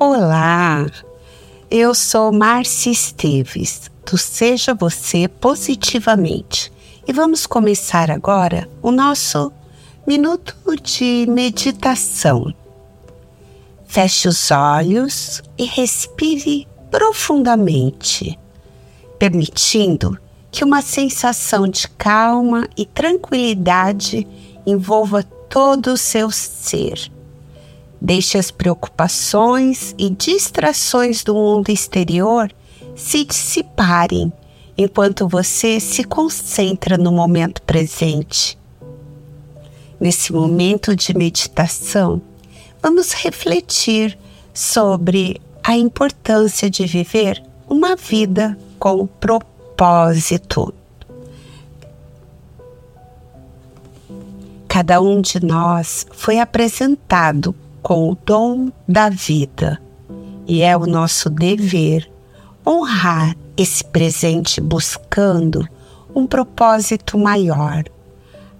Olá, eu sou Marcia Esteves, do Seja Você Positivamente, e vamos começar agora o nosso minuto de meditação. Feche os olhos e respire profundamente, permitindo que uma sensação de calma e tranquilidade envolva todo o seu ser Deixe as preocupações e distrações do mundo exterior se dissiparem enquanto você se concentra no momento presente. Nesse momento de meditação, vamos refletir sobre a importância de viver uma vida com propósito. Cada um de nós foi apresentado com o dom da vida. E é o nosso dever honrar esse presente buscando um propósito maior,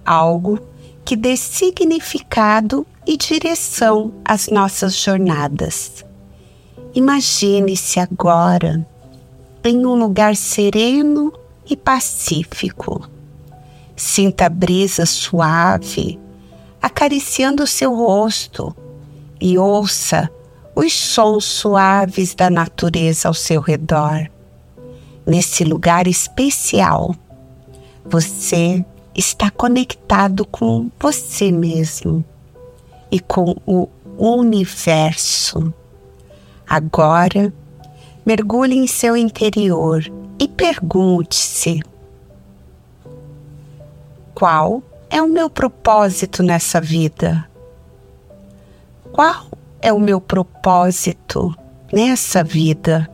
algo que dê significado e direção às nossas jornadas. Imagine-se agora em um lugar sereno e pacífico. Sinta a brisa suave acariciando seu rosto e ouça os sons suaves da natureza ao seu redor. Nesse lugar especial, você está conectado com você mesmo e com o universo. Agora, mergulhe em seu interior e pergunte-se: qual é o meu propósito nessa vida? Qual é o meu propósito nessa vida?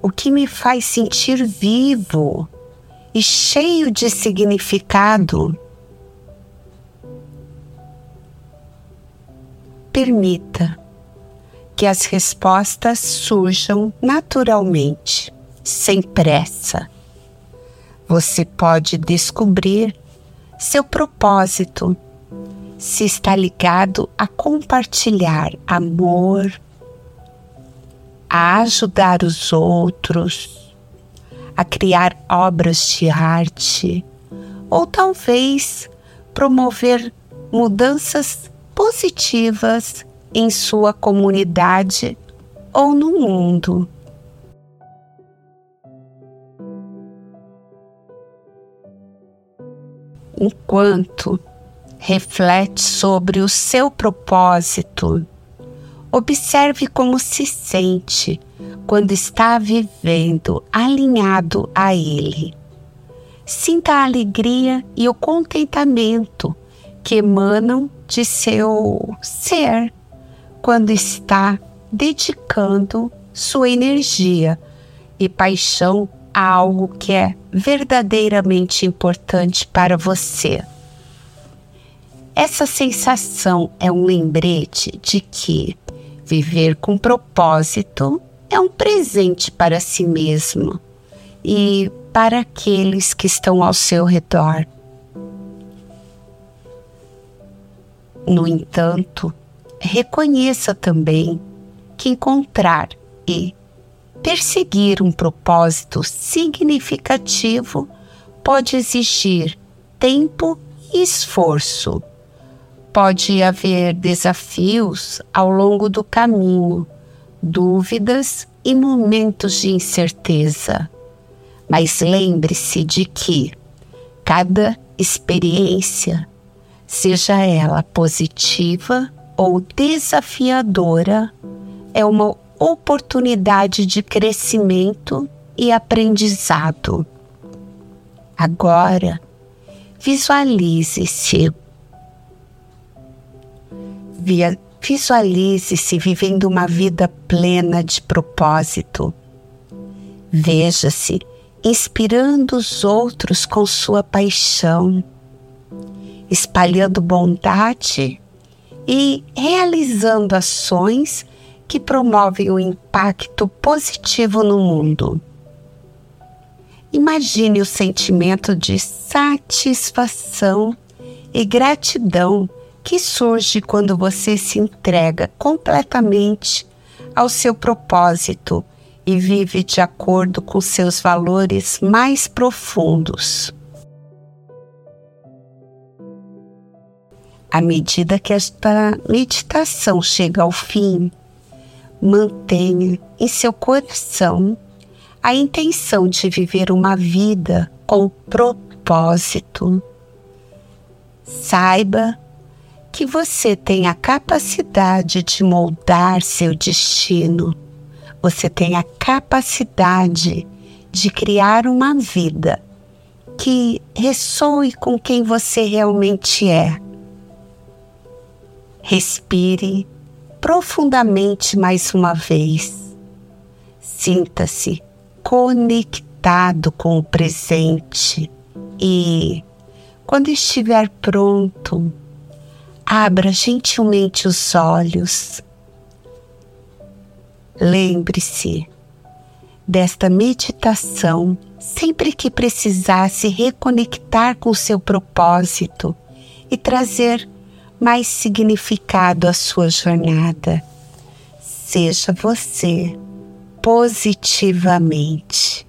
O que me faz sentir vivo e cheio de significado? Permita que as respostas surjam naturalmente, sem pressa. Você pode descobrir seu propósito se está ligado a compartilhar amor, a ajudar os outros, a criar obras de arte ou talvez promover mudanças positivas em sua comunidade ou no mundo. Enquanto reflete sobre o seu propósito. Observe como se sente quando está vivendo alinhado a ele. Sinta a alegria e o contentamento que emanam de seu ser quando está dedicando sua energia e paixão a algo que é verdadeiramente importante para você. Essa sensação é um lembrete de que viver com propósito é um presente para si mesmo e para aqueles que estão ao seu redor. No entanto, reconheça também que encontrar e perseguir um propósito significativo pode exigir tempo e esforço pode haver desafios ao longo do caminho, dúvidas e momentos de incerteza. Mas lembre-se de que cada experiência, seja ela positiva ou desafiadora, é uma oportunidade de crescimento e aprendizado. Agora, visualize-se Visualize-se vivendo uma vida plena de propósito. Veja-se inspirando os outros com sua paixão, espalhando bondade e realizando ações que promovem o impacto positivo no mundo. Imagine o sentimento de satisfação e gratidão que surge quando você se entrega completamente ao seu propósito e vive de acordo com seus valores mais profundos. À medida que esta meditação chega ao fim, mantenha em seu coração a intenção de viver uma vida com propósito. Saiba que você tem a capacidade de moldar seu destino. Você tem a capacidade de criar uma vida que ressoe com quem você realmente é. Respire profundamente mais uma vez. Sinta-se conectado com o presente e, quando estiver pronto, abra gentilmente os olhos. Lembre-se desta meditação sempre que precisar se reconectar com seu propósito e trazer mais significado à sua jornada. Seja você positivamente.